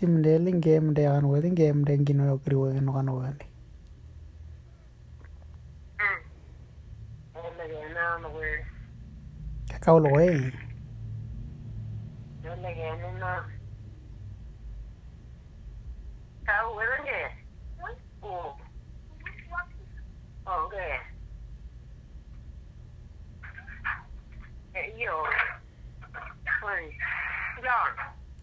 Timdeli game de kan wedi game de ngino yo kri wedi no kan wedi. Mm. Ole ge na no we. Kakao lo eh. Ole ge na na.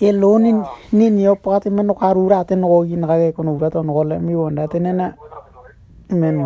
yelo ni ni ni opati men ko arura te no gi na ge ko no to no le mi wonda te nena men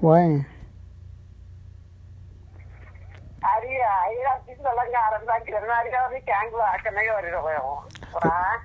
Why? Aria, ira kisna langa aram sa kirna aria ni kangla kanai ori royo. Ra.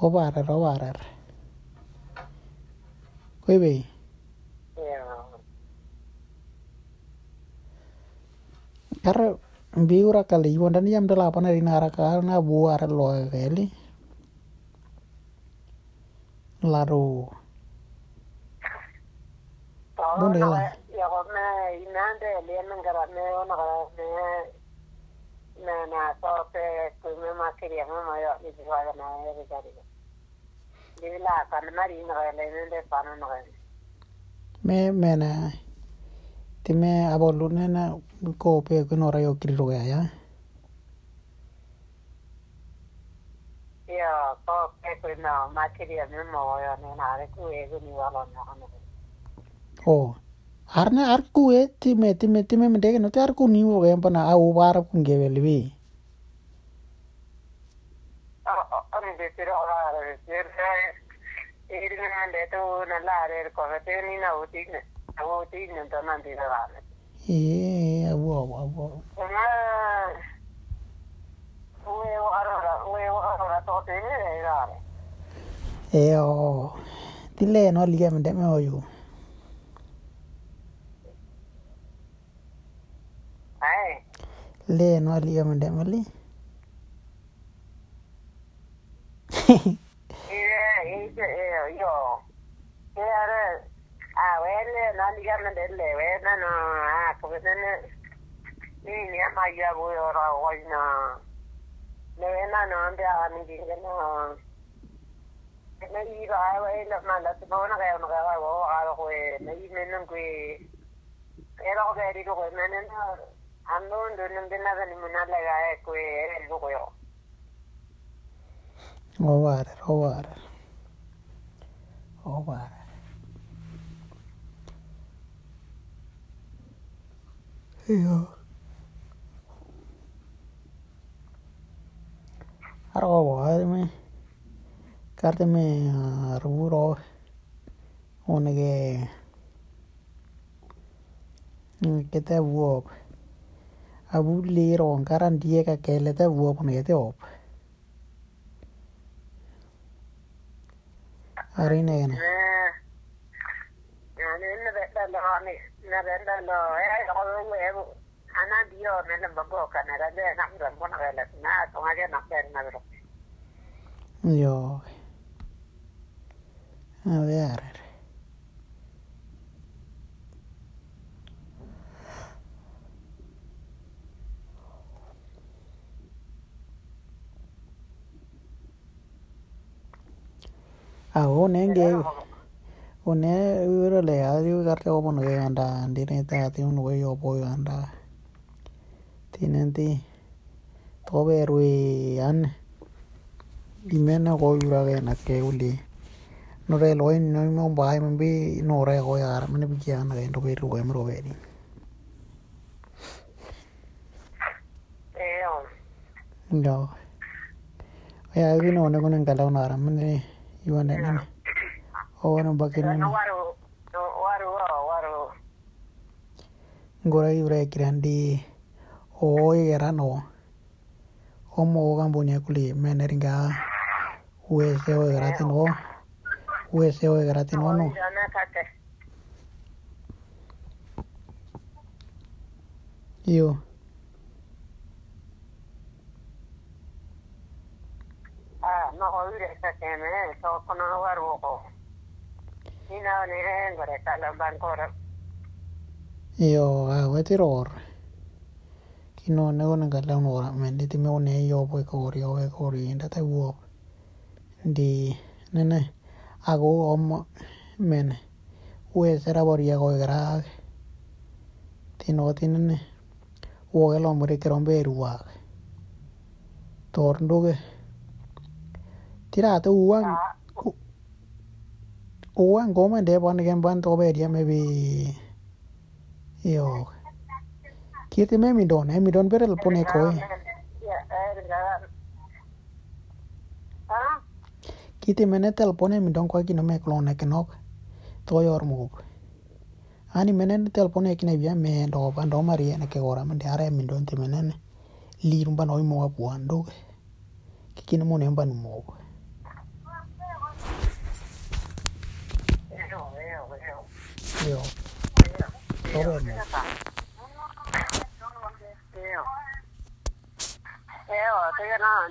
O wa dar o wa dar. Koi be. Kar biura kali wonda ni jam delapan hari nara ka na buar lo kali. Laru. Donde la? ya ko me inande le ngara me ona me me na so pe ku me ma kiri ma ma yo ni wa na e ni la kan mari na le ne pa na na Me mena. Time abolu nena ko pe ko nora yo kiri ro ya. ya ko pe ku na ma kiri me mo yo ne na re ku e ku ni wa lo na na Oh. Arne arku e time time time me dege no te arku ni wo ga pana au war ku ngevel vi. அந்த திருவாரூர் இருந்த நல்லா இருக்கும் தேனி நான் ஊத்தின்னு ஊத்தின்னு தான் Thiruvarur E abu abu abu. E o. Tile no liga me me oyu. Le no liga me de അയ്യോ ഏറെ ആ വേനല് നാലിക്കാരനെ അല്ലേ വേദന ആ പുകതന്നെ നീ ഞാൻ മയ്യ പോയി ഓഴിന വേദന എന്റെ ആണെങ്കിൽ na i ra wa e la mala te mo na ga na ga wa ga ga ko e na i men nang ko e e ra ga ri ko e men na an no ndo ndo na ga ni mo na la ga e ko och varer och varer och varer. Ja. Arvoa me kartemme arvuro unge kete vuop abuliro onkaran dieka kelete vuop unge te op. Ari na yana, ari na yana, ari na yana, ari na yana, ari na yana, ari na yana, ari na yana, ari na yana, ari na yana, ta ti un we yo bo anda tinen ti to be rui an. Di mena ko yura ge na ke uli no re loin no mo bai mo bi no re ko yar mane bi ya na ge ndo be ru em ro be ni e o yo ya vi no ne ko ne ngala na ra mane Iwan dan ya. Ina. O oh, waro anu bakirani. Anu waro anu waro oh, waro. Ngora ibra kirandi oh, iya, iya, o yerano. Omo gambunya kuli meneringa USO garatin ya, o. USO garatin ya, o no. Iya, Iyo. no yhdessä teemme, se on kun on varuoko. Minä olen henkore täällä Bangkor. Joo, aivan tiror. Kino on ne on kalle on ora, Mennä, det me on ei joo voi koori, joo voi kori entä te vuo. Di nene aku om men ue sera boria koi gra. Tino tinen uogel ombre keron beruag. Tornduge. Re ke rombe ruwa tor ndoge tira to uang uang go man de bon gen ban to be dia bi yo kiti me mi don e mi don berel pone ko e kiti me ne tel pone mi don ko ki no me klone ke nok to yor mu ani me ne tel pone ki ne via me do ban do mari ne ke ora me de are mi don te me ne li rumba no mo wa buando ki ki no mo ne ban mo よ。どれも。ええわ、それがな、